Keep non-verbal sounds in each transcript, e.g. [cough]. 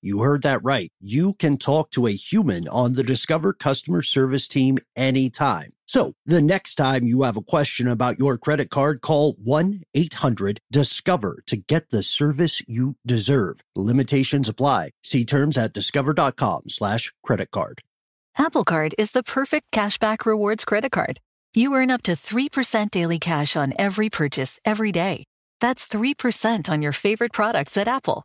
you heard that right. You can talk to a human on the Discover customer service team anytime. So the next time you have a question about your credit card, call 1-800-DISCOVER to get the service you deserve. Limitations apply. See terms at discover.com slash credit card. Apple Card is the perfect cashback rewards credit card. You earn up to 3% daily cash on every purchase every day. That's 3% on your favorite products at Apple,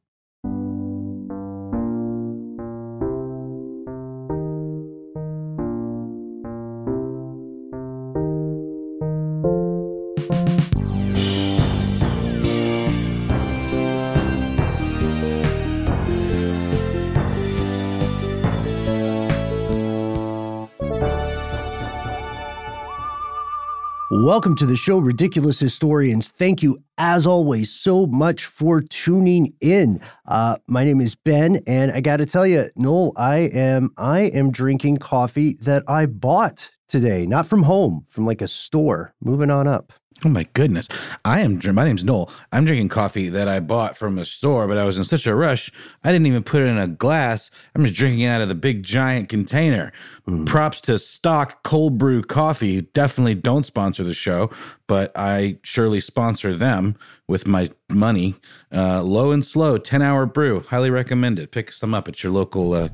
Welcome to the show, Ridiculous Historians. Thank you, as always, so much for tuning in. Uh, my name is Ben, and I got to tell you, Noel, I am I am drinking coffee that I bought today, not from home, from like a store. Moving on up. Oh my goodness. I am my name's Noel. I'm drinking coffee that I bought from a store, but I was in such a rush, I didn't even put it in a glass. I'm just drinking it out of the big giant container. Mm. Props to Stok Cold Brew Coffee. Definitely don't sponsor the show, but I surely sponsor them with my money. Uh, low and slow, 10 hour brew. Highly recommend it. Pick some up at your local uh,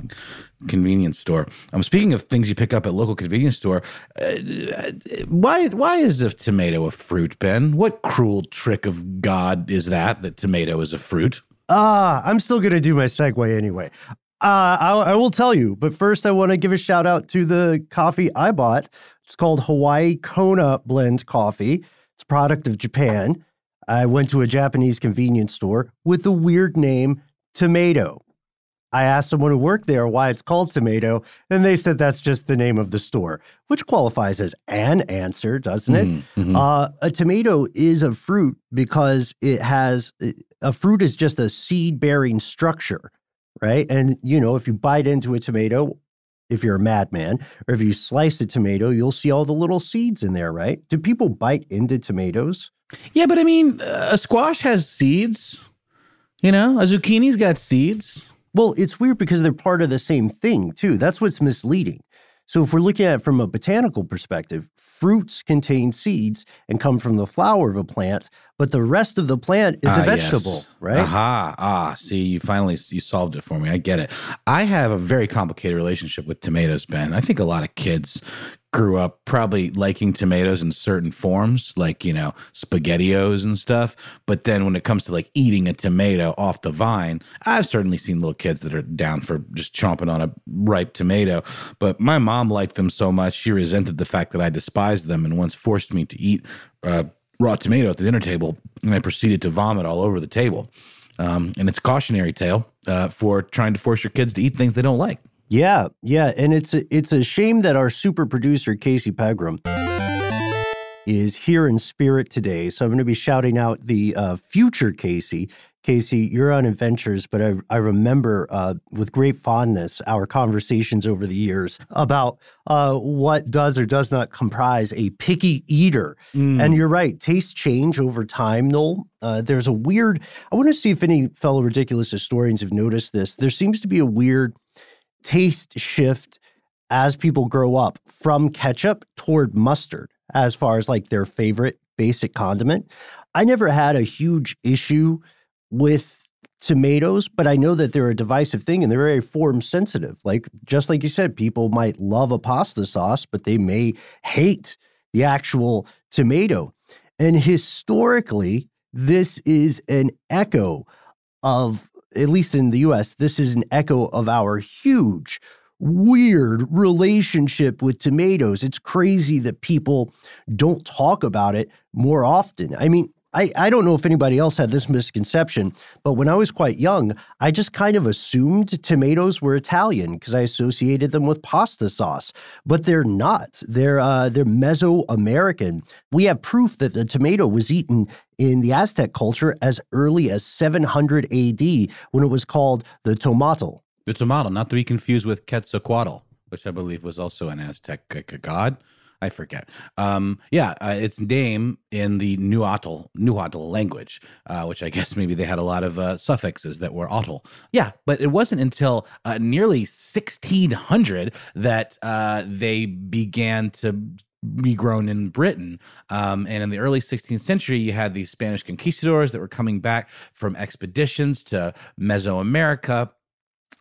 convenience store. I'm um, speaking of things you pick up at local convenience store. Uh, why why is a tomato a fruit, Ben? What cruel trick of God is that that tomato is a fruit? Ah, I'm still gonna do my segue anyway. Uh, I, I will tell you, but first I want to give a shout out to the coffee I bought. It's called Hawaii Kona Blend Coffee. It's a product of Japan. I went to a Japanese convenience store with the weird name Tomato. I asked someone who worked there why it's called tomato, and they said that's just the name of the store, which qualifies as an answer, doesn't it? Mm-hmm, mm-hmm. Uh, a tomato is a fruit because it has a fruit is just a seed bearing structure, right? And, you know, if you bite into a tomato, if you're a madman, or if you slice a tomato, you'll see all the little seeds in there, right? Do people bite into tomatoes? Yeah, but I mean, uh, a squash has seeds. You know, a zucchini's got seeds. Well, it's weird because they're part of the same thing, too. That's what's misleading. So, if we're looking at it from a botanical perspective, fruits contain seeds and come from the flower of a plant, but the rest of the plant is ah, a vegetable, yes. right? Aha. Ah, see, you finally you solved it for me. I get it. I have a very complicated relationship with tomatoes, Ben. I think a lot of kids grew up probably liking tomatoes in certain forms, like, you know, spaghettios and stuff. But then when it comes to like eating a tomato off the vine, I've certainly seen little kids that are down for just chomping on a ripe tomato. But my mom liked them so much, she resented the fact that I despised them and once forced me to eat uh, raw tomato at the dinner table. And I proceeded to vomit all over the table. Um, and it's a cautionary tale uh, for trying to force your kids to eat things they don't like. Yeah, yeah, and it's a, it's a shame that our super producer Casey Pegram is here in spirit today. So I'm going to be shouting out the uh, future Casey. Casey, you're on adventures, but I, I remember uh, with great fondness our conversations over the years about uh, what does or does not comprise a picky eater. Mm. And you're right, tastes change over time, Noel. Uh, there's a weird, I want to see if any fellow ridiculous historians have noticed this. There seems to be a weird taste shift as people grow up from ketchup toward mustard as far as like their favorite basic condiment. I never had a huge issue with tomatoes, but I know that they're a divisive thing and they're very form sensitive. Like just like you said, people might love a pasta sauce, but they may hate the actual tomato. And historically, this is an echo of at least in the US, this is an echo of our huge weird relationship with tomatoes. It's crazy that people don't talk about it more often. I mean, I, I don't know if anybody else had this misconception, but when I was quite young, I just kind of assumed tomatoes were Italian because I associated them with pasta sauce. But they're not. They're uh, they're Mesoamerican. We have proof that the tomato was eaten in the Aztec culture as early as 700 AD when it was called the tomatl. The tomatl, not to be confused with Quetzalcoatl, which I believe was also an Aztec god. I forget. Um, yeah, uh, its name in the Nahuatl Nahuatl language, uh, which I [laughs] guess maybe they had a lot of uh, suffixes that were Atl. Yeah, but it wasn't until uh, nearly 1600 that uh, they began to be grown in Britain. Um, and in the early 16th century, you had these Spanish conquistadors that were coming back from expeditions to Mesoamerica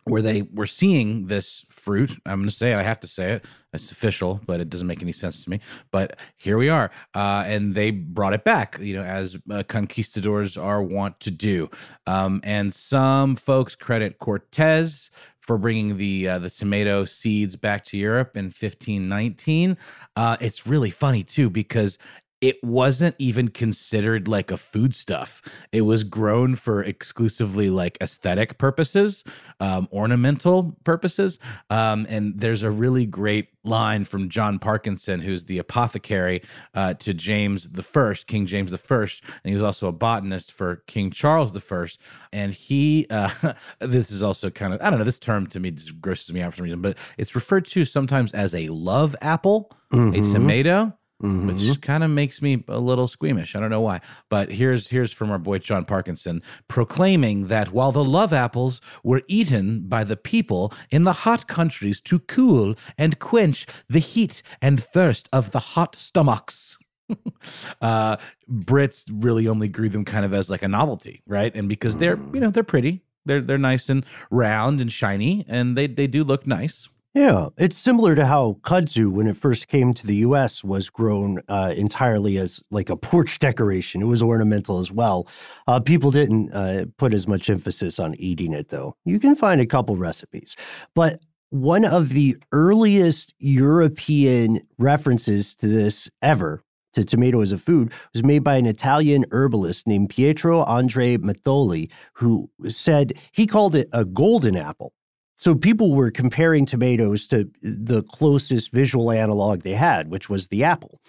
where they were seeing this fruit. I'm going to say it. I have to say it. It's official, but it doesn't make any sense to me. But here we are, uh, and they brought it back. You know, as uh, conquistadors are wont to do. Um, and some folks credit Cortez for bringing the uh, the tomato seeds back to Europe in 1519. Uh, it's really funny too because it wasn't even considered like a foodstuff. It was grown for exclusively like aesthetic purposes, um, ornamental purposes. Um, and there's a really great line from John Parkinson, who's the apothecary uh, to James the First, King James the First, and he was also a botanist for King Charles the First. And he, uh, [laughs] this is also kind of, I don't know, this term to me just grosses me out for some reason, but it's referred to sometimes as a love apple, Mhm. a tomato Mhm. which kind of makes me a little squeamish. I don't know why, but here's here's from our boy John Parkinson proclaiming that while the love apples were eaten by the people in the hot countries to cool and quench the heat and thirst of the hot stomachs. [laughs] uh Brits really only grew them kind of as like a novelty, right? And because they're, you know, they're pretty. They're they're nice and round and shiny and they they do look nice. Yeah, it's similar to how kudzu, when it first came to the U.S., was grown uh, entirely as like a porch [laughs] decoration. It was ornamental as well. Uh, people didn't uh, put as much emphasis on eating it, though. You can find a couple recipes, but one of the earliest European references to this ever to tomato as a food was made by an Italian herbalist named Pietro Andre Mattioli, who said he called it a golden apple. So people were comparing tomatoes to the closest visual analog they had, which was the apple.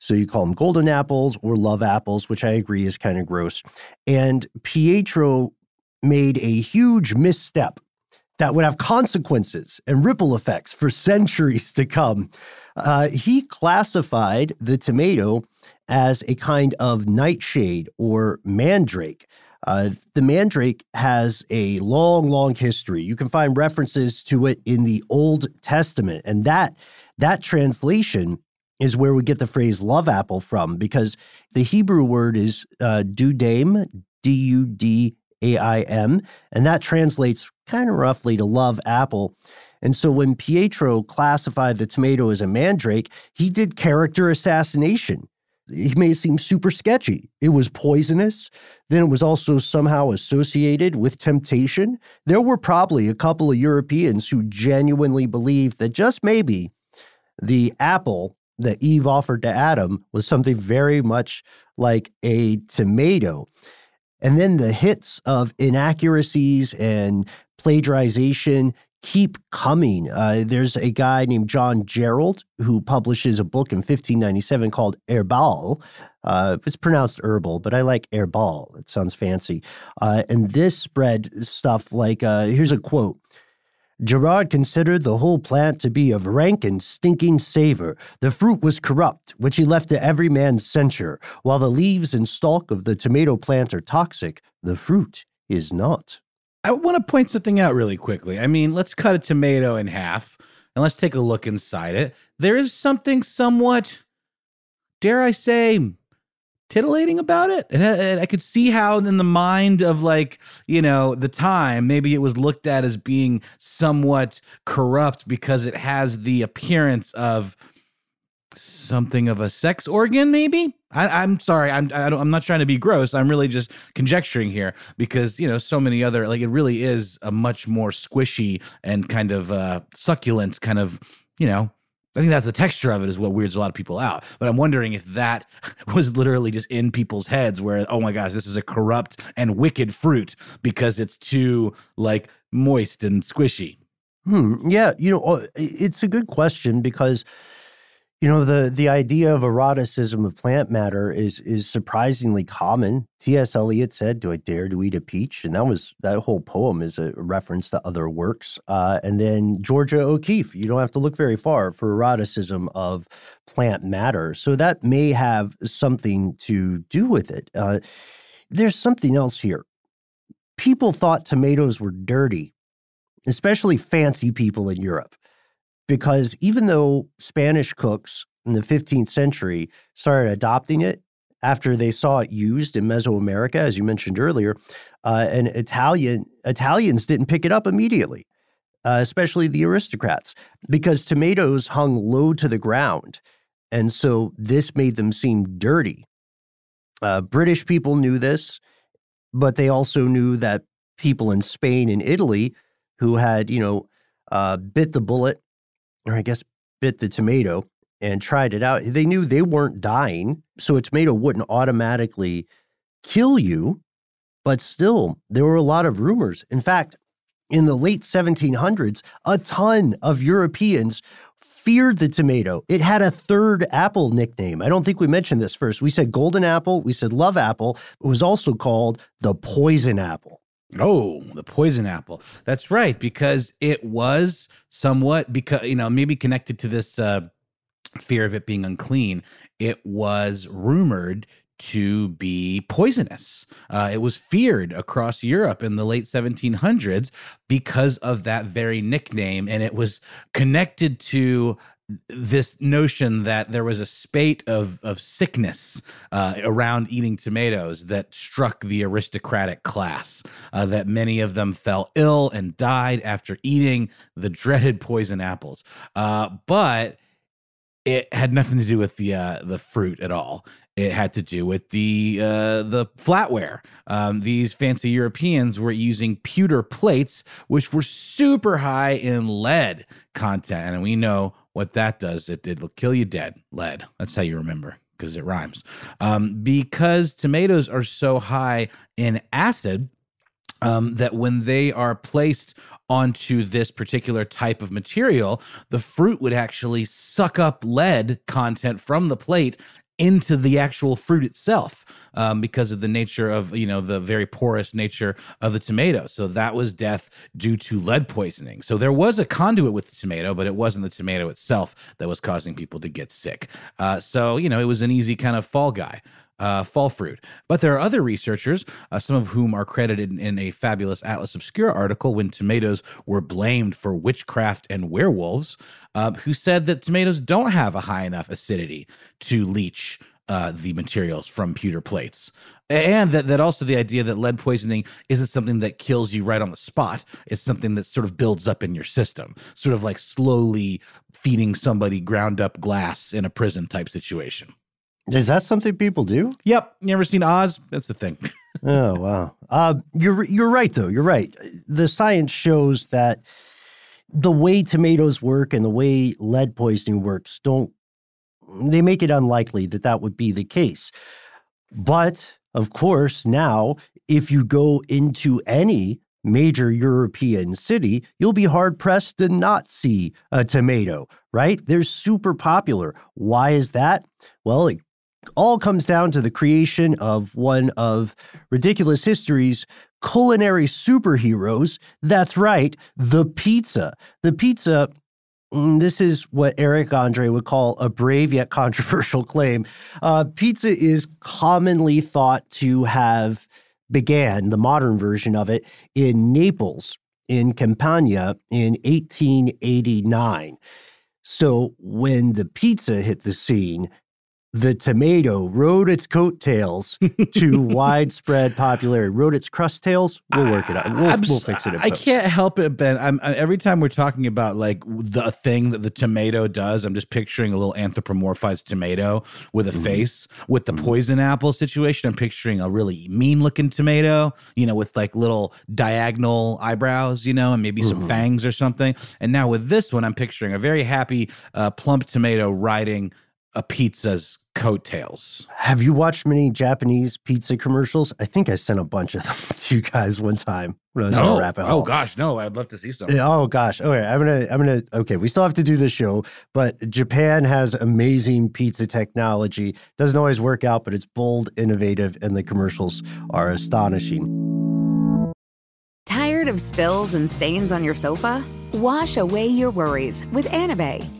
So you call them golden apples or love apples, which I agree is kind of gross. And Pietro made a huge misstep that would have consequences and ripple effects for centuries to come. Uh, he classified the tomato as a kind of nightshade or mandrake. Uh, the mandrake has a long, long history. You can find references to it in the Old Testament, and that that translation is where we get the phrase "love apple" from, because the Hebrew word is uh, d u d a i m, and that translates kind of roughly to "love apple." And so when Pietro classified the tomato as a mandrake, he did character assassination he made it seem super sketchy. It was poisonous. Then it was also somehow associated with temptation. There were probably a couple of Europeans who genuinely believed that just maybe the apple that Eve offered to Adam was something very much like a tomato. And then the hits of inaccuracies and plagiarization keep coming. Uh, there's a guy named John Gerard who publishes a book in 1597 called Herbal. Uh, it's pronounced herbal, but I like herbal. It sounds fancy. Uh, and this spread stuff like uh, here's a quote. Gerard considered the whole plant to be of rank and stinking savor. The fruit was corrupt, which he left to every man's censure. While the leaves and stalk of the tomato plant are toxic, the fruit is not. I want to point something out really quickly. I mean, let's cut a tomato in half and let's take a look inside it. There is something somewhat, dare I say, titillating about it. And, I could see how, in the mind of like, you know, the time, maybe it was looked at as being somewhat corrupt because it has the appearance of something of a sex organ maybe I, am sorry I'm I am not trying to be gross I'm really just conjecturing here because you know so many other like it really is a much more squishy and kind of uh, succulent kind of you know I think that's the texture of it is what weirds a lot of people out. But I'm wondering if that [laughs] was literally just in people's heads where, oh my gosh, this is a corrupt and wicked fruit because it's too like moist and squishy. Hmm. Yeah. You know, uh, it's a good question because you know, the the idea of eroticism of plant matter is is surprisingly common. T.S. Eliot said, "Do I dare to eat a peach?" And that was that whole poem is a reference to other works. Uh, and then Georgia O'Keeffe, you don't have to look very far for eroticism of plant matter. So that may have something to do with it. Uh, there's something else here. People thought tomatoes were dirty, especially fancy people in Europe because even though Spanish cooks in the 15th century started adopting it after they saw it used in Mesoamerica, as you mentioned earlier, uh, and Italian Italians didn't pick it up immediately, uh, especially the aristocrats, because tomatoes hung low to the ground, and so this made them seem dirty. Uh, British people knew this, but they also knew that people in Spain and Italy who had, you know, uh, bit the bullet or I guess bit the tomato and tried it out, they knew they weren't dying. So a tomato wouldn't automatically kill you. But still, there were a lot of rumors. In fact, in the late 1700s, a ton of Europeans feared the tomato. It had a third apple nickname. I don't think we mentioned this first. We said golden apple, we said love apple. It was also called the poison apple. Oh, the poison apple. That's right, because it was somewhat because you know maybe connected to this uh, fear of it being unclean. It was rumored to be poisonous. Uh, it was feared across Europe in the late 1700s because of that very nickname, and it was connected to this notion that there was a spate of of sickness uh, around eating tomatoes that struck the aristocratic class. Uh, that many of them fell ill and died after eating the dreaded poison apples. Uh, but it had nothing to do with the uh, the fruit at all. It had to do with the uh, the flatware. Um, these fancy Europeans were using pewter plates, which were super high in lead content, and we know what that does. It it'll kill you dead. Lead. That's how you remember because it rhymes. Um, because tomatoes are so high in acid um, that when they are placed onto this particular type of material, the fruit would actually suck up lead content from the plate into the actual fruit itself um, because of the nature of you know the very porous nature of the tomato. So that was death due to lead poisoning. So there was a conduit with the tomato, but it wasn't the tomato itself that was causing people to get sick. Uh, so you know it was an easy kind of fall guy uh, fall fruit. But there are other researchers, uh, some of whom are credited in, a fabulous Atlas Obscura article when tomatoes were blamed for witchcraft and werewolves, uh, who said that tomatoes don't have a high enough acidity to leach uh, the materials from pewter plates. And that, that also the idea that lead poisoning isn't something that kills you right on the spot. It's something that sort of builds up in your system, sort of like slowly feeding somebody ground up glass in a prison type situation. Is that something people do? Yep. You ever seen Oz? That's the thing. [laughs] oh wow. Uh, you're you're right though. You're right. The science shows that the way tomatoes work and the way lead poisoning works don't they make it unlikely that that would be the case. But of course, now if you go into any major European city, you'll be hard pressed to not see a tomato, right? They're super popular. Why is that? Well, it all comes down to the creation of one of ridiculous history's culinary superheroes. That's right, the pizza. The pizza. mm, This is what Eric Andre would call a brave yet controversial [laughs] claim. Uh, pizza is commonly thought to have began the modern version of it in Naples, in Campania, in 1889. So when the pizza hit the scene, the tomato rode its coattails to [laughs] widespread popularity. Rode its crust tails. We'll work it out. We'll, I'm we'll fix it. I post. can't help it, Ben. I'm every time we're talking about like the thing that the tomato does. I'm just picturing a little anthropomorphized tomato with a mm-hmm. face. With the mm-hmm. poison apple situation, I'm picturing a really mean looking tomato. You know, with like little diagonal eyebrows. You know, and maybe some mm-hmm. fangs or something. And now with this one, I'm picturing a very happy, uh, plump tomato riding a pizza's coattails. Have you watched many Japanese pizza commercials? I think I sent a bunch of [laughs] them to you guys one time when I was in a rabbit oh, hole. oh gosh, no! I'd love to see some. Yeah, Oh gosh. Okay, I'm gonna I'm gonna okay, we still have to do this show, but Japan has amazing pizza technology. Doesn't always work out, but it's bold, innovative, and the commercials are astonishing. Tired of spills and stains on your sofa? Wash away your worries with Anabei.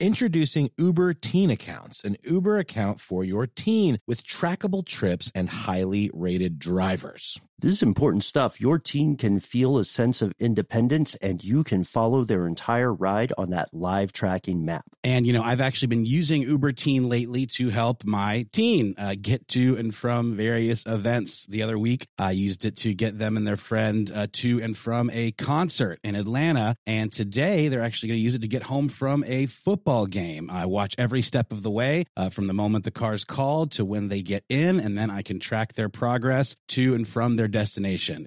Introducing Uber Teen Accounts, an Uber account for your teen with trackable trips and highly rated drivers. This is important stuff. Your teen can feel a sense of independence and you can follow their entire ride on that live tracking map. And, you know, I've actually been using Uber Teen lately to help my teen uh, get to and from various events. The other week, I used it to get them and their friend uh, to and from a concert in Atlanta. And today, they're actually going to use it to get home from a football game. I watch every step of the way uh, from the moment the car's called to when they get in, and then I can track their progress to and from their destination.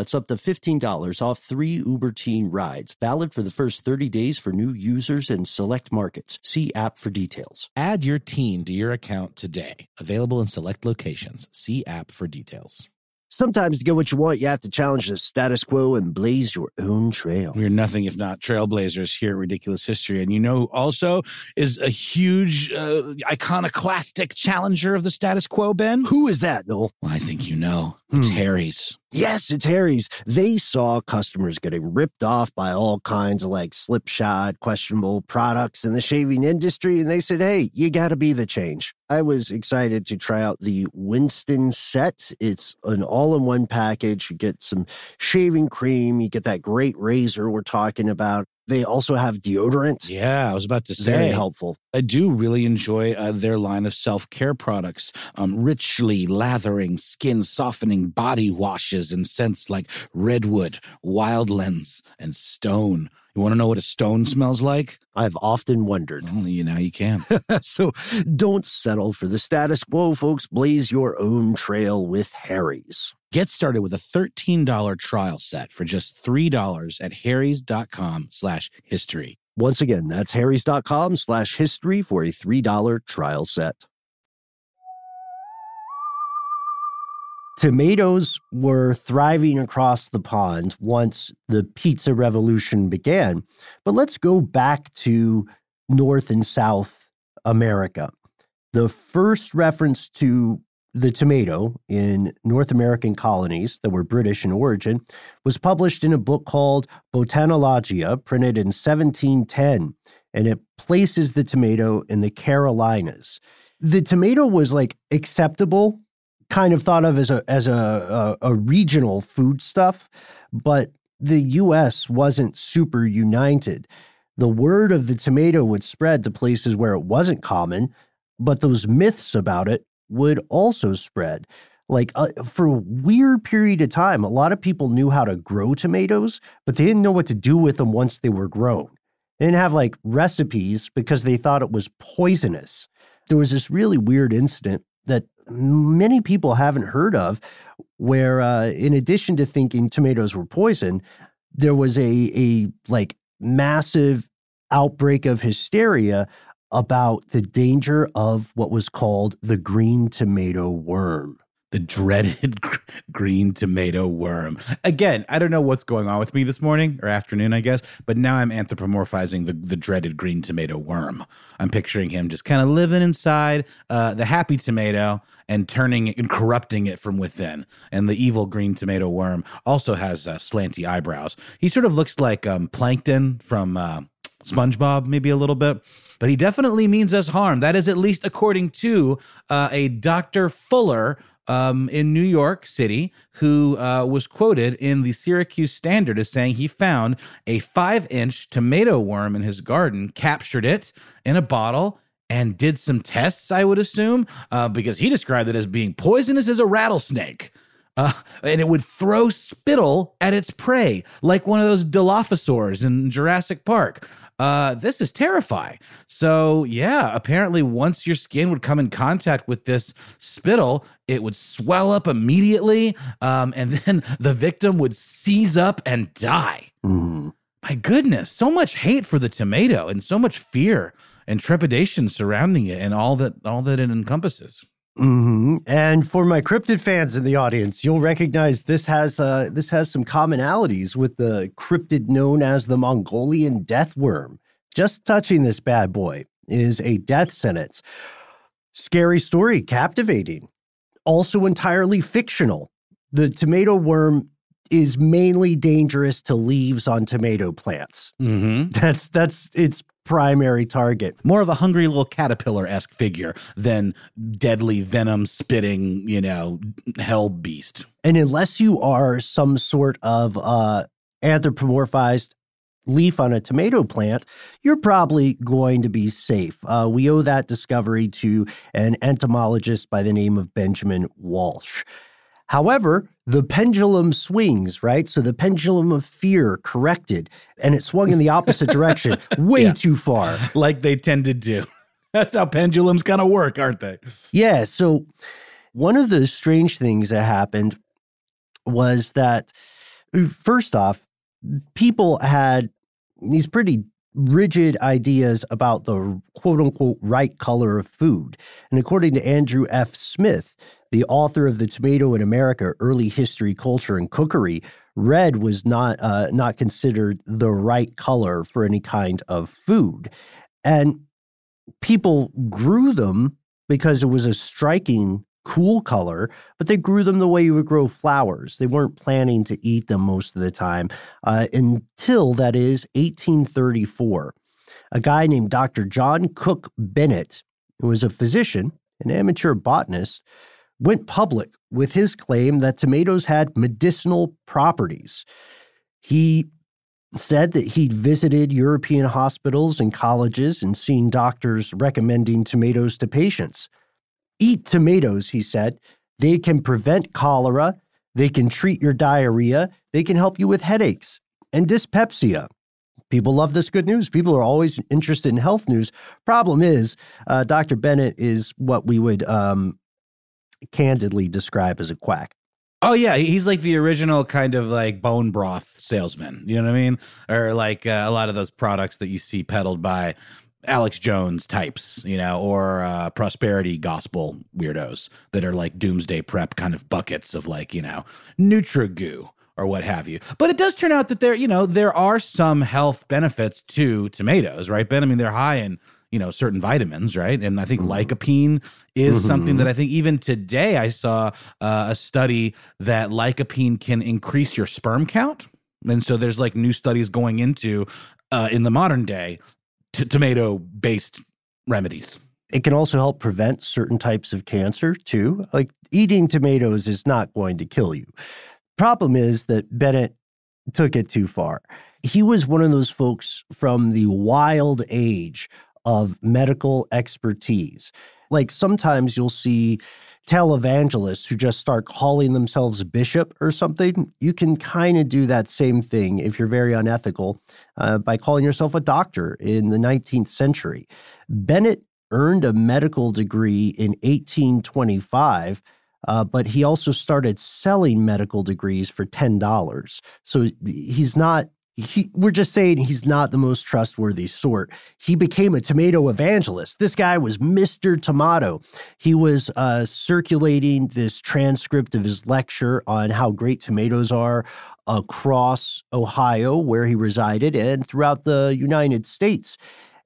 That's up to $15 off three Uber Teen rides. Valid for the first 30 days for new users in select markets. See app for details. Add your teen to your account today. Available in select locations. See app for details. Sometimes to get what you want, you have to challenge the status quo and blaze your own trail. We're nothing if not trailblazers here at Ridiculous History. And you know, who also is a huge, uh, iconoclastic challenger of the status quo, Ben? Who is that, Noel? Well, I think you know. It's Hmm. Harry's. Yes, it's Harry's. They saw customers getting ripped off by all kinds of like slipshod, questionable products in the shaving industry, and they said, hey, you got to be the change. I was excited to try out the Winston set. It's an all in one package. You get some shaving cream, you get that great razor we're talking about. They also have deodorant. Yeah, I was about to say. Very helpful. I do really enjoy uh, their line of self care products, um, richly lathering, skin softening body washes and scents like redwood, wildlands, and stone. You want to know what a stone smells like? I've often wondered. Only you now you can. [laughs] so don't settle for the status quo, folks. Blaze your own trail with Harry's. Get started with a $13 trial set for just $3 at harrys.com slash history. Once again, that's harrys.com slash history for a $3 trial set. Tomatoes were thriving across the pond once the pizza revolution began. But let's go back to North and South America. The first reference to the tomato in North American colonies that were British in origin was published in a book called Botanologia, printed in 1710, and it places the tomato in the Carolinas. The tomato was like acceptable, kind of thought of as a as a a, a regional foodstuff, but the U.S. wasn't super united. The word of the tomato would spread to places where it wasn't common, but those myths about it would also spread. Like uh, for a weird period of time, a lot of people knew how to grow tomatoes, but they didn't know what to do with them once they were grown. They didn't have like recipes because they thought it was poisonous. There was this really weird incident that many people haven't heard of, where uh, in addition to thinking tomatoes were poison, there was a a like massive outbreak of hysteria about the danger of what was called the green tomato worm. The dreaded [laughs] green tomato worm. Again, I don't know what's going on with me this morning or afternoon, I guess, but now I'm anthropomorphizing the, the dreaded green tomato worm. I'm picturing him just kind of living inside uh, the happy tomato and turning it and corrupting it from within. And the evil green tomato worm also has uh, slanty eyebrows. He sort of looks like um, plankton from uh, SpongeBob, maybe a little bit but he definitely means us harm. That is at least according to uh, a Dr. Fuller um, in New York City who uh, was quoted in the Syracuse Standard as saying he found a five inch tomato worm in his garden, captured it in a bottle. And did some tests, I would assume, uh, because he described it as being poisonous as a rattlesnake. Uh, and it would throw spittle at its prey, like one of those Dilophosaurs in Jurassic Park. Uh, this is terrifying. So, yeah, apparently, once your skin would come in contact with this spittle, it would swell up immediately, um, and [laughs] then the victim would seize up and die. Mm. My goodness, so much hate for the tomato and so much fear and trepidation surrounding it and all that all that it encompasses. Mm-hmm. And for my cryptid fans in the audience, you'll recognize this has uh, this has some commonalities with the cryptid known as the Mongolian death worm. Just touching this bad boy is a death sentence. Scary story, captivating, also entirely fictional. The tomato worm is mainly dangerous to leaves on tomato plants. Mm-hmm. [laughs] That's that's its primary target. More of a hungry little caterpillar esque figure than deadly venom spitting, you know, hell beast. And unless you are some sort of uh, anthropomorphized leaf on a tomato plant, you're probably going to be safe. Uh, we owe that discovery to an entomologist by the name of Benjamin Walsh. However, the pendulum swings, right? So the pendulum of fear corrected and it swung in the opposite [laughs] direction, way yeah. too far. Like they tend to do. [laughs] That's how pendulums kind of work, aren't they? Yeah. So one of the strange things that happened was that, first off, people had these pretty rigid ideas about the quote unquote right color of food. And according to Andrew F. Smith, the author of The Tomato in America: Early History, Culture, and Cookery, red was not uh, not considered the right color for any kind of food, and people grew them because it was a striking cool color, but they grew them the way you would grow flowers. They weren't planning to eat them most of the time uh, until, that is, 1834. A guy named Dr. John Cook Bennett, who was a physician, an amateur botanist, went public with his claim that tomatoes had medicinal properties. He said that he'd visited European hospitals and colleges and seen doctors recommending tomatoes to patients. Eat tomatoes, he said. They can prevent cholera, they can treat your diarrhea, they can help you with headaches and dyspepsia. People love this good news. People are always interested in health news. Problem is, uh, Dr. Bennett is what we would um, candidly describe as a quack. Oh yeah, he's like the original kind of like bone broth salesman. You know what I mean? Or like uh, a lot of those products that you see peddled by Alex Jones types, you know, or uh, prosperity gospel weirdos that are like doomsday prep kind of buckets of like, you know, NutriGoo or what have you. But it does turn out that there, you know, there are some health benefits to tomatoes, right, Ben? I mean, they're high in you know certain vitamins right and i think mm-hmm. lycopene is mm-hmm. something that i think even today i saw uh, a study that lycopene can increase your sperm count and so there's like new studies going into uh, in the modern day t- tomato based remedies. It can also help prevent certain types of cancer too. Like eating tomatoes is not going to kill you. Problem is that Bennett took it too far. He was one of those folks from the wild age of medical expertise. Like sometimes you'll see televangelists who just start calling themselves bishop or something, you can kind of do that same thing if you're very unethical uh, by calling yourself a doctor in the 19th century. Bennett earned a medical degree in 1825. Uh, but he also started selling medical degrees for $10. So he's not he, we're just saying he's not the most trustworthy sort. He became a tomato evangelist. This guy was Mr. Tomato. He was uh, circulating this transcript of his lecture on how great tomatoes are across Ohio, where he resided, and throughout the United States.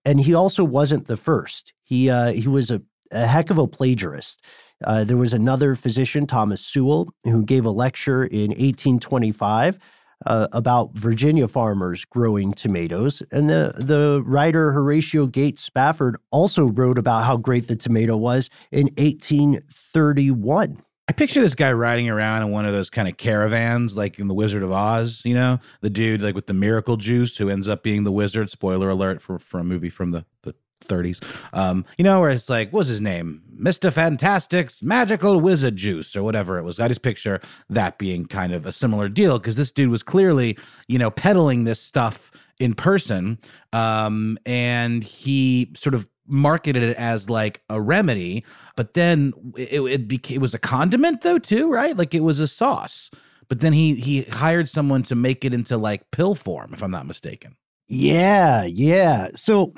And he also wasn't the first. He uh, he was a, a heck of a plagiarist. Uh, there was another physician, Thomas Sewell, who gave a lecture in 1825 uh, about Virginia farmers growing tomatoes. And the, the writer Horatio Gates Spafford also wrote about how great the tomato was in 1831. I picture this guy riding around in one of those kind of caravans, like in The Wizard of Oz, you know, the dude like with the miracle juice who ends up being the wizard. Spoiler alert for, for a movie from the, the 30s. Um, you know, where it's like, what's his name? Mr. Fantastic's Magical Wizard Juice or whatever it was. I just picture that being kind of a similar deal because this dude was clearly, you know, peddling this stuff in person. Um, and he sort of marketed it as like a remedy, but then it, it became, it was a condiment though, too, right? Like it was a sauce. But then he he hired someone to make it into like pill form, if I'm not mistaken. Yeah, yeah. So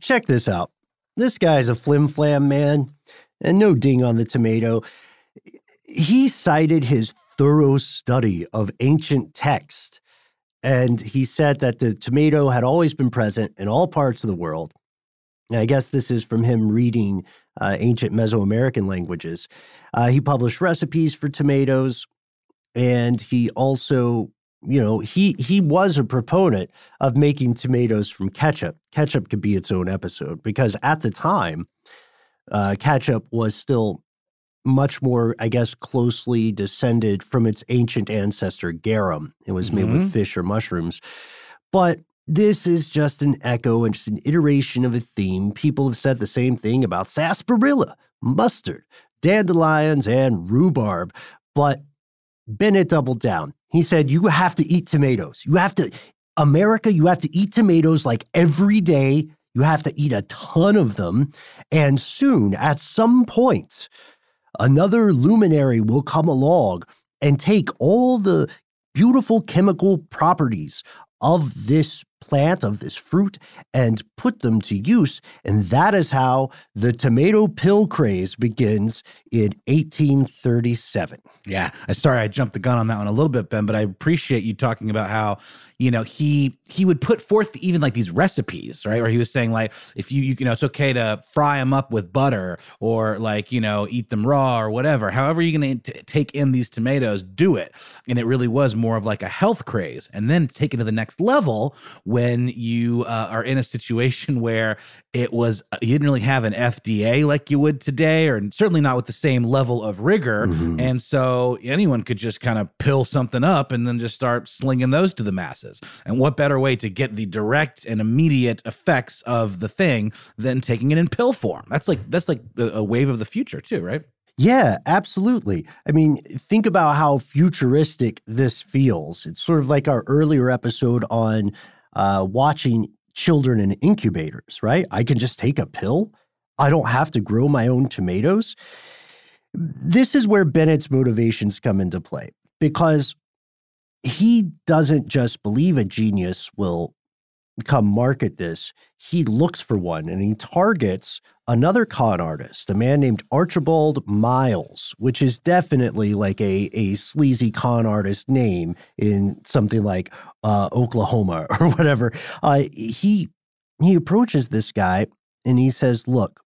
check this out. This guy's a flim flam man, and no ding on the tomato. He cited his thorough study of ancient text, and he said that the tomato had always been present in all parts of the world. Now, I guess this is from him reading uh, ancient Mesoamerican languages. Uh, he published recipes for tomatoes, and he also you know, he he was a proponent of making tomatoes from ketchup. Ketchup could be its own episode because at the time, uh, ketchup was still much more, I guess, closely descended from its ancient ancestor garum. It was mm-hmm. made with mm-hmm. fish or mushrooms, but this is just an echo and just an iteration of a theme. People have said the same thing about sarsaparilla, mustard, dandelions, and rhubarb, but Bennett doubled down. He said, You have to eat tomatoes. You have to, America, you have to eat tomatoes like every day. You have to eat a ton of them. And soon, at some point, another luminary will come along and take all the beautiful chemical properties of this plant, of this fruit, and put them to use. And that is how the tomato pill craze begins in 1837. Yeah. I sorry, I jumped the gun on that one a little bit, Ben, but I appreciate you talking about how, you know, he he would put forth even like these recipes, right? Where he was saying like, if you you, you know, it's okay to fry them up with butter or like, you know, eat them raw or whatever. However you're going to take in these tomatoes, do it. And it really was more of like a health craze. And then take it to the next level when you uh, are in a situation where it was uh, you didn't really have an FDA like you would today, or certainly not with the same level of rigor. Mm-hmm. And so anyone could just kind of pill something up and then just start slinging those to the masses. And what better way to get the direct and immediate effects of the thing than taking it in pill form? That's like that's like a wave of the future too, right? Yeah, absolutely. I mean, think about how futuristic this feels. It's sort of like our earlier episode on uh, watching children in incubators, right? I can just take a pill. I don't have to grow my own tomatoes. This is where Bennett's motivations come into play because he doesn't just believe a genius will come market this. He looks for one and he targets another con artist, a man named Archibald Miles, which is definitely like a, a sleazy con artist name in something like uh, Oklahoma [laughs] or whatever. Uh, he he approaches this guy and he says, "Look,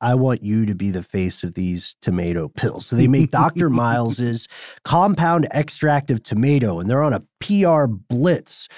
I want you to be the face of these tomato [laughs] pills. So they make Dr. [laughs] Miles's compound extract of tomato, and they're on a PR blitz.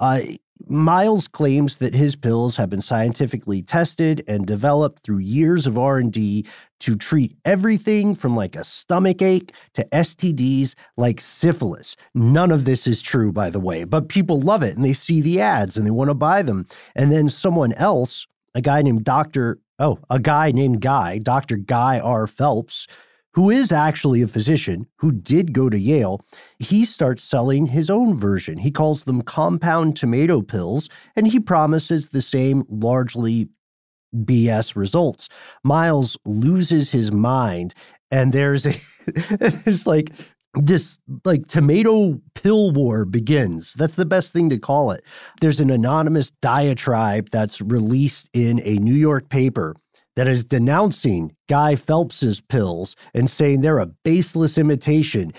Uh, Miles claims that his pills have been scientifically tested and developed through years of R&D to treat everything from like a stomach ache to STDs like syphilis. None of this is true by the way, but people love it and they see the ads and they want to buy them. And then someone else, a guy named Dr. Oh, a guy named Guy, Dr. Guy R. Phelps, who is actually a physician who did go to Yale, he starts selling his own version. He calls them compound tomato pills, and he promises the same largely BS results. Miles loses his mind, and there's a [laughs] it's like this like tomato pill war begins. That's the best thing to call it. There's an anonymous diatribe that's released in a New York paper that is denouncing Guy Phelps's pills and saying they're a baseless imitation.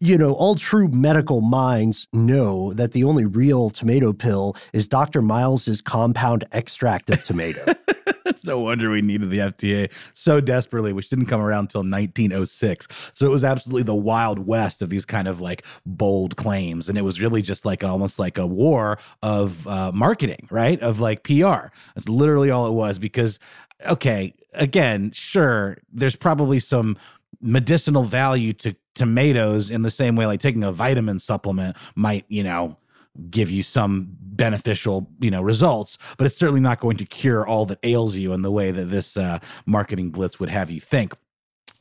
You know, all true medical minds know that the only real tomato pill is Dr. Miles's compound extract of tomato. it's [laughs] no wonder we needed the FDA so desperately, which didn't come around until 1906. So it was absolutely the wild west of these kind of like bold claims. And it was really just like almost like a war of uh, marketing, right? Of like PR. That's literally all it was because okay, again, sure, there's probably some medicinal value to tomatoes in the same way like taking a vitamin supplement might, you know, give you some beneficial, you know, results, but it's certainly not going to cure all that ails you in the way that this uh, marketing blitz would have you think.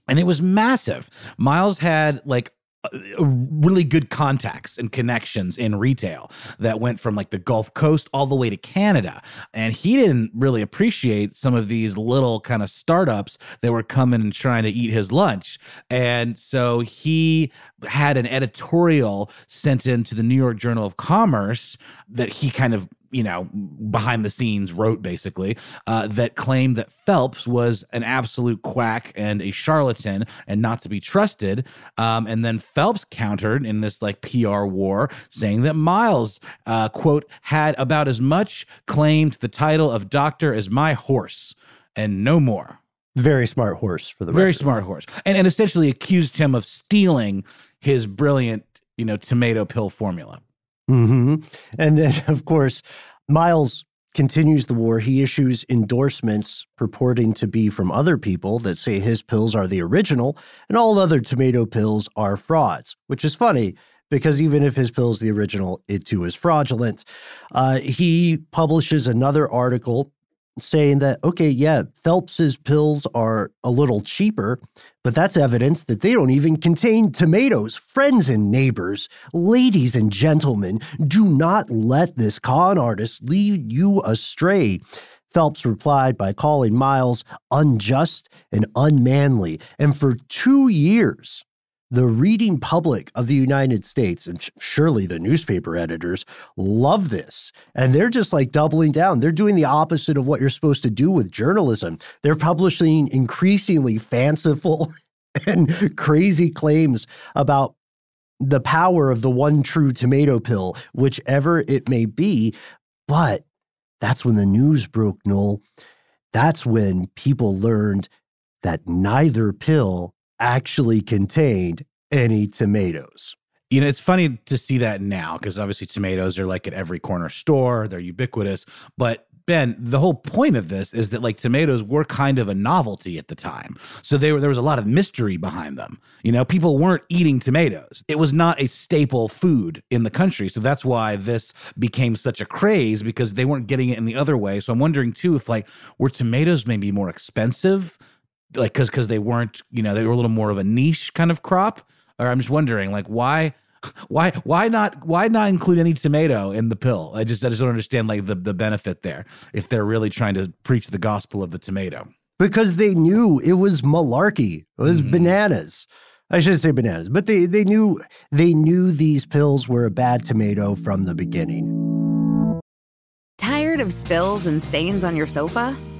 And it was massive. Miles had like Uh, really good contacts and connections in retail that went from like the Gulf Coast all the way to Canada. And he didn't really appreciate some of these little kind of startups that were coming and trying to eat his lunch. And so he had an editorial sent into the New York Journal of Commerce that he kind of you know, behind the scenes wrote basically uh, that claimed that Phelps was an absolute quack and a charlatan and not to be trusted. Um, and then Phelps countered in this like PR war, saying that Miles, uh, quote, had about as much claimed the title of doctor as my horse and no more. Very smart horse for the very record. smart horse, and and essentially accused him of stealing his brilliant, you know, tomato pill formula. Mm-hmm. And then, [laughs] of course, Miles continues the war. He issues endorsements purporting to be from other people that say his pills are the original and all other tomato pills are frauds, which is funny because even if his pill is the original, it too is fraudulent. Uh, he publishes another article saying that, okay, yeah, Phelps's pills are a little cheaper, but that's evidence that they don't even contain tomatoes. Friends and neighbors, ladies and gentlemen, do not let this con artist lead you astray. Phelps replied by calling Miles unjust and unmanly. And for two years, the reading public of the United States, and surely the newspaper editors, love this. And they're just like doubling down. They're doing the opposite of what you're supposed to do with journalism. They're publishing increasingly fanciful [laughs] and crazy claims about the power of the one true tomato pill, whichever it may be. But that's when the news broke, Noel. That's when people learned that neither pill actually contained any tomatoes. You know, it's funny to see that now because obviously tomatoes are like at every corner store, they're ubiquitous. But Ben, the whole point of this is that like tomatoes were kind of a novelty at the time. So they were, there was a lot of mystery behind them. You know, people weren't eating tomatoes. It was not a staple food in the country. So that's why this became such a craze because they weren't getting it in the other way. So I'm wondering too if like were tomatoes maybe more expensive like because because they weren't you know they were a little more of a niche kind of crop or i'm just wondering like why why why not why not include any tomato in the pill i just i just don't understand like the the benefit there if they're really trying to preach the gospel of the tomato because they knew it was malarkey. It was Mhm. bananas. I should say bananas, but they they knew they knew these pills were a bad tomato from the beginning. Tired of spills and stains on your sofa?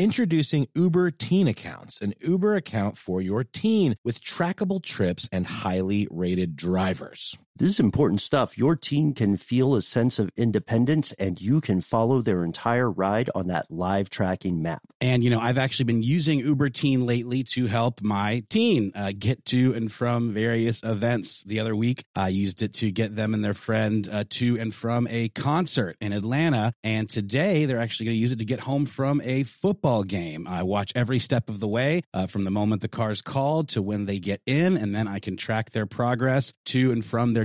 Introducing Uber Teen Accounts, an Uber account for your teen with trackable trips and highly rated drivers. This is important stuff. Your teen can feel a sense of independence and you can follow their entire ride on that live tracking map. And, you know, I've actually been using Uber Teen lately to help my teen uh, get to and from various events. The other week, I used it to get them and their friend uh, to and from a concert in Atlanta. And today, they're actually going to use it to get home from a football game. I watch every step of the way uh, from the moment the car's called to when they get in, and then I can track their progress to and from their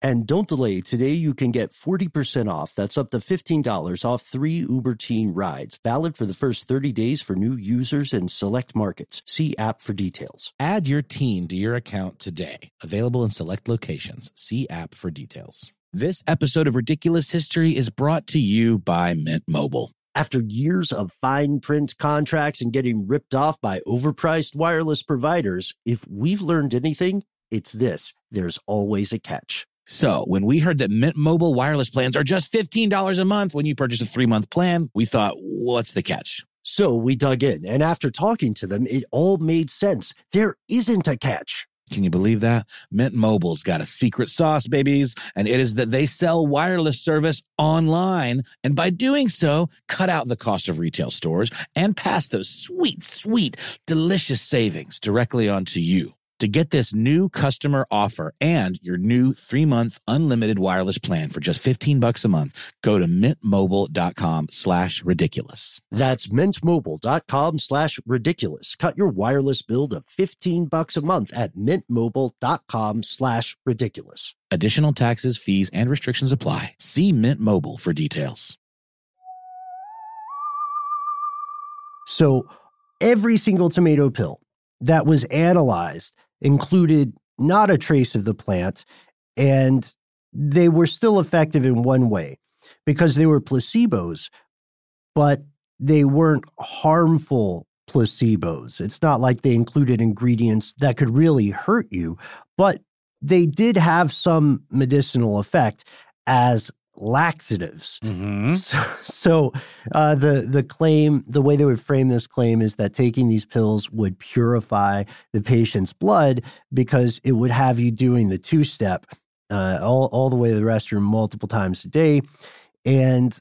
And don't delay. Today you can get 40% off. That's up to $15 off three Uber Teen rides. Valid for the first 30 days for new users in select markets. See app for details. Add your teen to your account today. Available in select locations. See app for details. This episode of Ridiculous History is brought to you by Mint Mobile. After years of fine print contracts and getting ripped off by overpriced wireless providers, if we've learned anything, it's this. There's always a catch. So when we heard that Mint Mobile wireless plans are just $15 a month when you purchase a three month plan, we thought, what's the catch? So we dug in, and after talking to them, it all made sense. There isn't a catch. Can you believe that? Mint Mobile's got a secret sauce, babies, and it is that they sell wireless service online. And by doing so, cut out the cost of retail stores and pass those sweet, sweet, delicious savings directly onto you. To get this new customer offer and your new three month unlimited wireless plan for just 15 bucks a month, go to mintmobile.com slash ridiculous. That's mintmobile.com slash ridiculous. Cut your wireless bill to 15 bucks a month at mintmobile.com slash ridiculous. Additional taxes, fees, and restrictions apply. See Mint Mobile for details. So every single tomato pill that was analyzed included not a trace of the plant, and they were still effective in one way because they were placebos, but they weren't harmful placebos. It's not like they included ingredients that could really hurt you, but they did have some medicinal effect as laxatives. Mm-hmm. So, [laughs] so uh, the the claim, the way they would frame this claim is that taking these pills would purify the patient's blood because it would have you doing the two step uh, all all the way to the restroom multiple times a day, and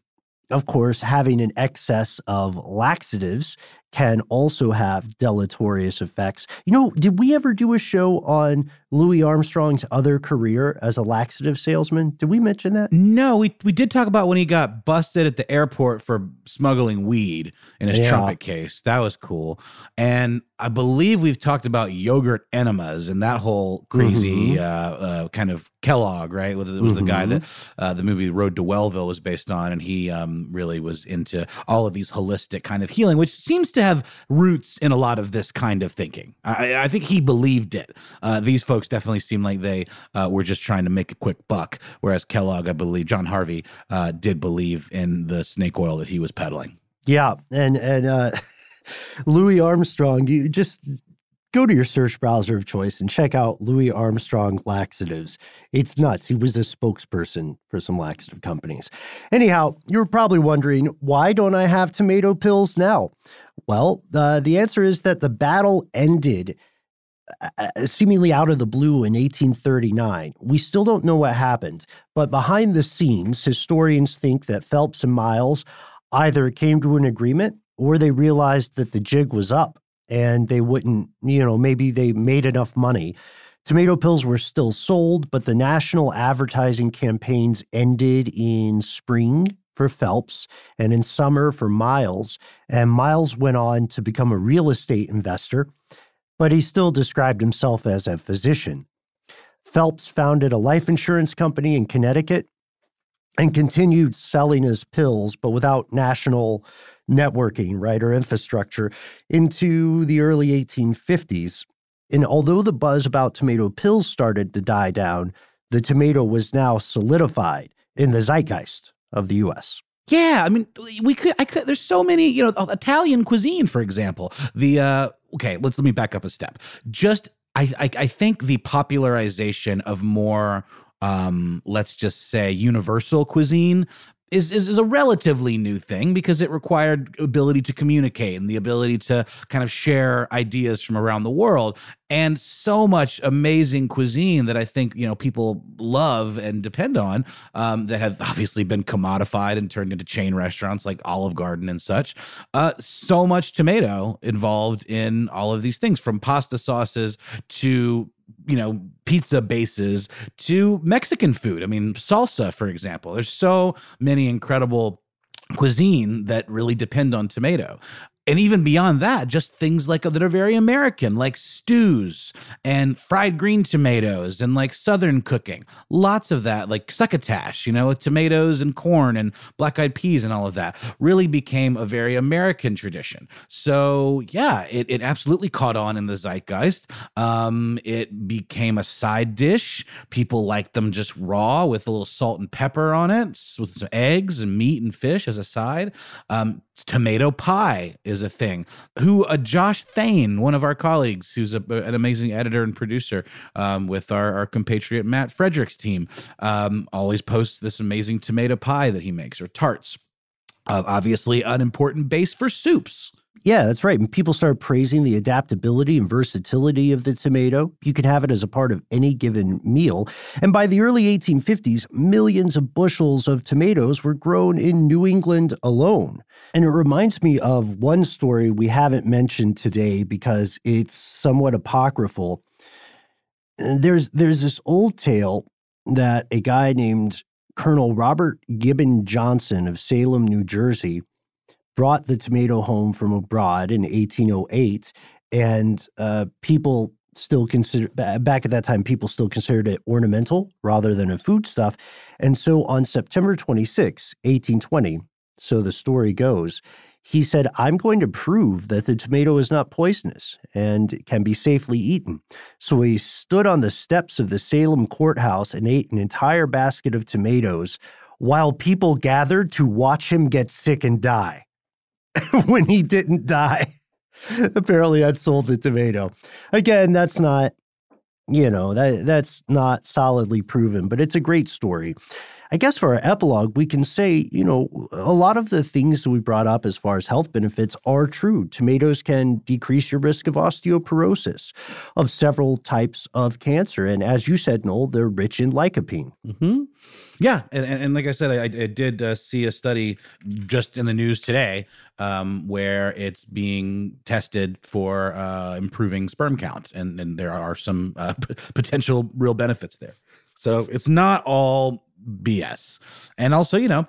of course, having an excess of laxatives can also have deleterious effects. You know, did we ever do a show on Louis Armstrong's other career as a laxative salesman? Did we mention that? No, we we did talk about when he got busted at the airport for smuggling weed in his Yeah. trumpet case. That was cool. And I believe we've talked about yogurt enemas and that whole crazy Mhm. uh, uh, kind of Kellogg, right? It was the guy Mhm. that uh, the movie Road to Wellville was based on, and he um, really was into all of these holistic kind of healing, which seems to have roots in a lot of this kind of thinking. I, I think he believed it. Uh, these folks definitely seem like they uh, were just trying to make a quick buck, whereas Kellogg, I believe, John Harvey, uh, did believe in the snake oil that he was peddling. Yeah, and and uh, [laughs] Louis Armstrong, you just go to your search browser of choice and check out Louis Armstrong laxatives. It's nuts. He was a spokesperson for some laxative companies. Anyhow, you're probably wondering why don't I have tomato pills now? Well, uh, the answer is that the battle ended uh, uh seemingly out of the blue in 1839. We still don't know what happened, but behind the scenes, historians think that Phelps and Miles either came to an agreement or they realized that the jig was up and they wouldn't, you know, maybe they made enough money. Tomato pills were still sold, but the national advertising campaigns ended in spring for Phelps and in summer for Miles. And Miles went on to become a real estate investor, but he still described himself as a physician. Phelps founded a life insurance company in Connecticut and continued selling his pills, but without national networking, right, or infrastructure into the early 1850s. And although the buzz about tomato pills started to die down, the tomato was now solidified in the zeitgeist of the US. Yeah, I mean, we could. I could. There's so many, you know, Italian cuisine, for example. The uh, okay, let's let me back up a step. Just, I, I, I think the popularization of more um, let's just say universal cuisine is, is, is a relatively new thing because it required ability to communicate and the ability to kind of share ideas from around the world and so much amazing cuisine that I think you know people love and depend on um, that have obviously been commodified and turned into chain restaurants like Olive Garden and such. Uh, so much tomato involved in all of these things, from pasta sauces to you know, pizza bases to Mexican food. I mean, salsa, for example. There's so many incredible cuisine that really depend on tomato and even beyond that, just things like that are very American, like stews and fried green tomatoes and like Southern cooking. Lots of that, like succotash, you know, with tomatoes and corn and black eyed peas and all of that, really became a very American tradition. So yeah, it, it absolutely caught on in the zeitgeist. Um, it became a side dish. People liked them just raw with a little salt and pepper on it, with some eggs and meat and fish as a side. Um, tomato pie is a thing. Who uh, Josh Thane, one of our colleagues, who's a, an amazing editor and producer um, with our, our compatriot Matt Frederick's team, um, always posts this amazing tomato pie that he makes or tarts. Uh, obviously, an important base for soups. Yeah, that's right. And people start praising the adaptability and versatility of the tomato. You can have it as a part of any given meal. And by the early 1850s, millions of bushels of tomatoes were grown in New England alone. And it reminds me of one story we haven't mentioned today because it's somewhat apocryphal. There's there's this old tale that a guy named Colonel Robert Gibbon Johnson of Salem, New Jersey, brought the tomato home from abroad in 1808, and uh, people still consider back at that time people still considered it ornamental rather than a foodstuff and so on september 26 1820 so the story goes he said i'm going to prove that the tomato is not poisonous and can be safely eaten. So he stood on the steps of the salem courthouse and ate an entire basket of tomatoes while people gathered to watch him get sick and die [laughs] when he didn't die. Apparently, that sold the tomato. Again, that's not, you know, that that's not solidly proven, but it's a great story. I guess for our epilogue, we can say, you know, a lot of the things that we brought up as far as health benefits are true. Tomatoes can decrease your risk of osteoporosis, of several types of cancer. And as you said, Noel, they're rich in lycopene. Mm-hmm. Yeah, and, and, like I said, I, I did uh, see a study just in the news today um, where it's being tested for uh, improving sperm count, and, and there are some uh, p- [laughs] potential real benefits there. So it's not all BS. And also, you know,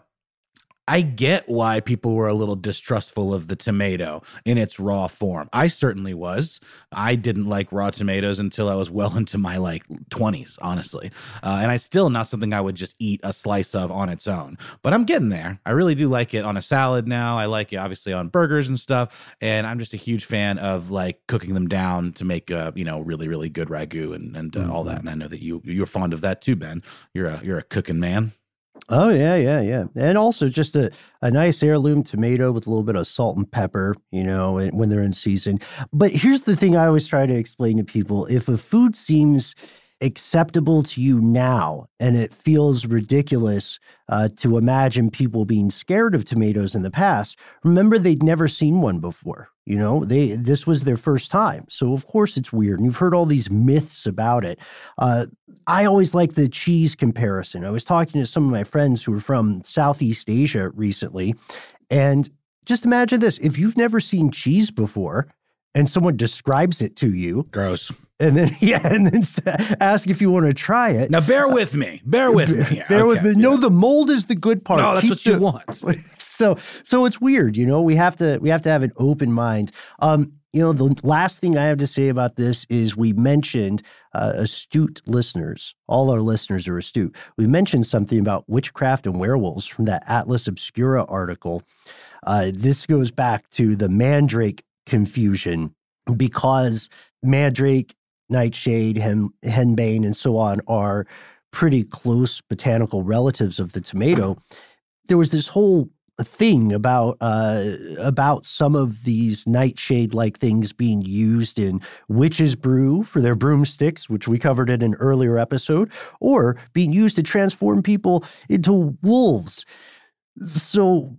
I get why people were a little distrustful of the tomato in its raw form. I certainly was. I didn't like raw tomatoes until I was well [laughs] into my like 20s, honestly. Uh, and I still not something I would just eat a slice of on its own. But I'm getting there. I really do like it on a salad now. I like it obviously on burgers and stuff. And I'm just a huge fan of like cooking them down to make a you know really really good ragu and and uh, all that. And I know that you you're fond of that too, Ben. You're a you're a cooking man. Oh yeah, yeah, yeah, and also just a, a nice heirloom tomato with a little bit of salt and pepper, you know, when they're in season. But here's the thing: I always try to explain to people: if a food seems acceptable to you now, and it feels ridiculous uh, to imagine people being scared of tomatoes in the past. Remember, they'd never seen one before. You know, they this was their first time, so of course it's weird. And you've heard all these myths about it. Uh, I always like the cheese comparison. I was talking to some of my friends who were from Southeast Asia recently, and just imagine this: if you've never seen cheese before, and someone describes it to you, gross and then [laughs] yeah, and then ask if you want to try it. Now, bear with me. Bear with me. Bear okay, with me. Yeah. No, the mold is the good part. No, that's Keep what the, you want. [laughs] So, so it's weird. You know, we have to we have to have an open mind. Um, you know, the last thing I have to say about this is we mentioned uh, astute listeners. All our listeners are astute. We mentioned something about witchcraft and werewolves from that Atlas Obscura article. Uh, this goes back to the Mandrake confusion because Mandrake nightshade, hen, henbane, and so on are pretty close botanical relatives of the tomato. There was this whole thing about uh, about some of these nightshade like things being used in witches brew for their broomsticks which we covered in an earlier episode or being used to transform people into wolves. So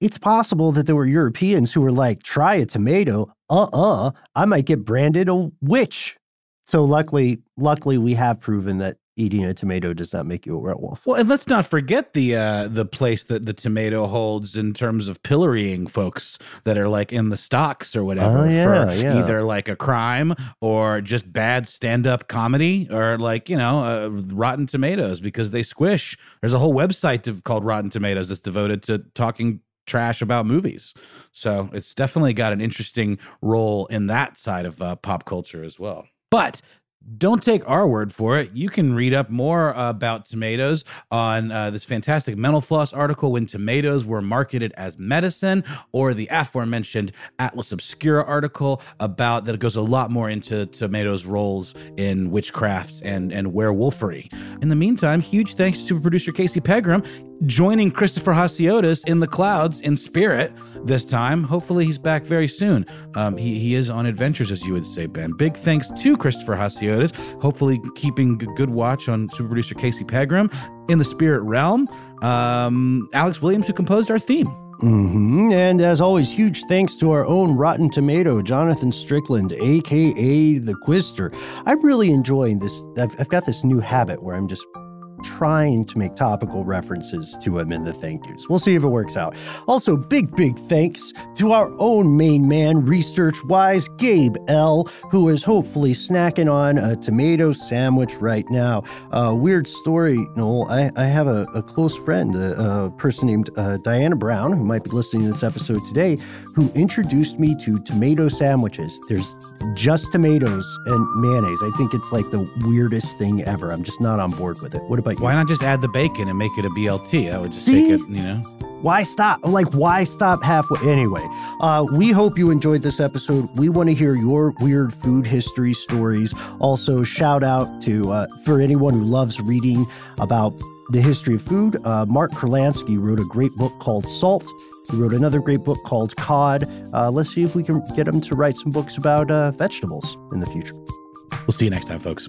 it's possible that there were europeans who were like try a tomato. Uh-uh i might get branded a witch so luckily, luckily, we have proven that eating a tomato does not make you a werewolf. Well, and let's not forget the uh, the place that the tomato holds in terms of pillorying folks that are like in the stocks or whatever oh, yeah, for yeah. either like a crime or just bad stand up comedy or like you know uh, Rotten Tomatoes because they squish. There's a whole website called Rotten Tomatoes that's devoted to talking trash about movies. So it's definitely got an interesting role in that side of uh, pop culture as well. But don't take our word for it. You can read up more about tomatoes on uh, this fantastic Mental Floss article when tomatoes were marketed as medicine, or the aforementioned Atlas Obscura article about that goes a lot more into tomatoes' roles in witchcraft and, and werewolfery. In the meantime, huge thanks to producer Casey Pegram joining Christopher Hasiotis in the clouds in spirit this time. Hopefully, he's back very soon. Um, he, he is on adventures, as you would say, Ben. Big thanks to Christopher Hasiotis. Hopefully, keeping a good watch on super producer Casey Pegram in the spirit realm. Um, Alex Williams, who composed our theme. Mm-hmm. And as always, huge thanks to our own Rotten Tomato, Jonathan Strickland, aka the Quister. I'm really enjoying this. I've, I've got this new habit where I'm just trying to make topical references to him in the thank yous. We'll see if it works out. Also, big, big thanks to our own main man, research wise, Gabe L., who is hopefully snacking on a tomato sandwich right now. Uh, weird story, Noel. I, I have a, a close friend, a, a person named uh, Diana Brown, who might be listening to this episode today, who introduced me to tomato sandwiches. There's just tomatoes and mayonnaise. I think it's like the weirdest thing ever. I'm just not on board with it. What about you? Why not just add the bacon and make it a BLT? I would just See? take it, you know. Why stop? Like, why stop halfway? Anyway, uh, we hope you enjoyed this episode. We want to hear your weird food history stories. Also, shout out to uh, for anyone who loves reading about the history of food. Uh, Mark Kurlansky wrote a great book called Salt. He wrote another great book called Cod. Uh, let's see if we can get him to write some books about uh, vegetables in the future. We'll see you next time, folks.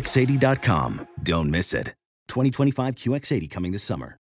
new-QX80.com. Don't miss it. 2025 QX80 coming this summer.